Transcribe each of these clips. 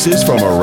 remixes from around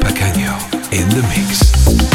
Pacanio in the mix.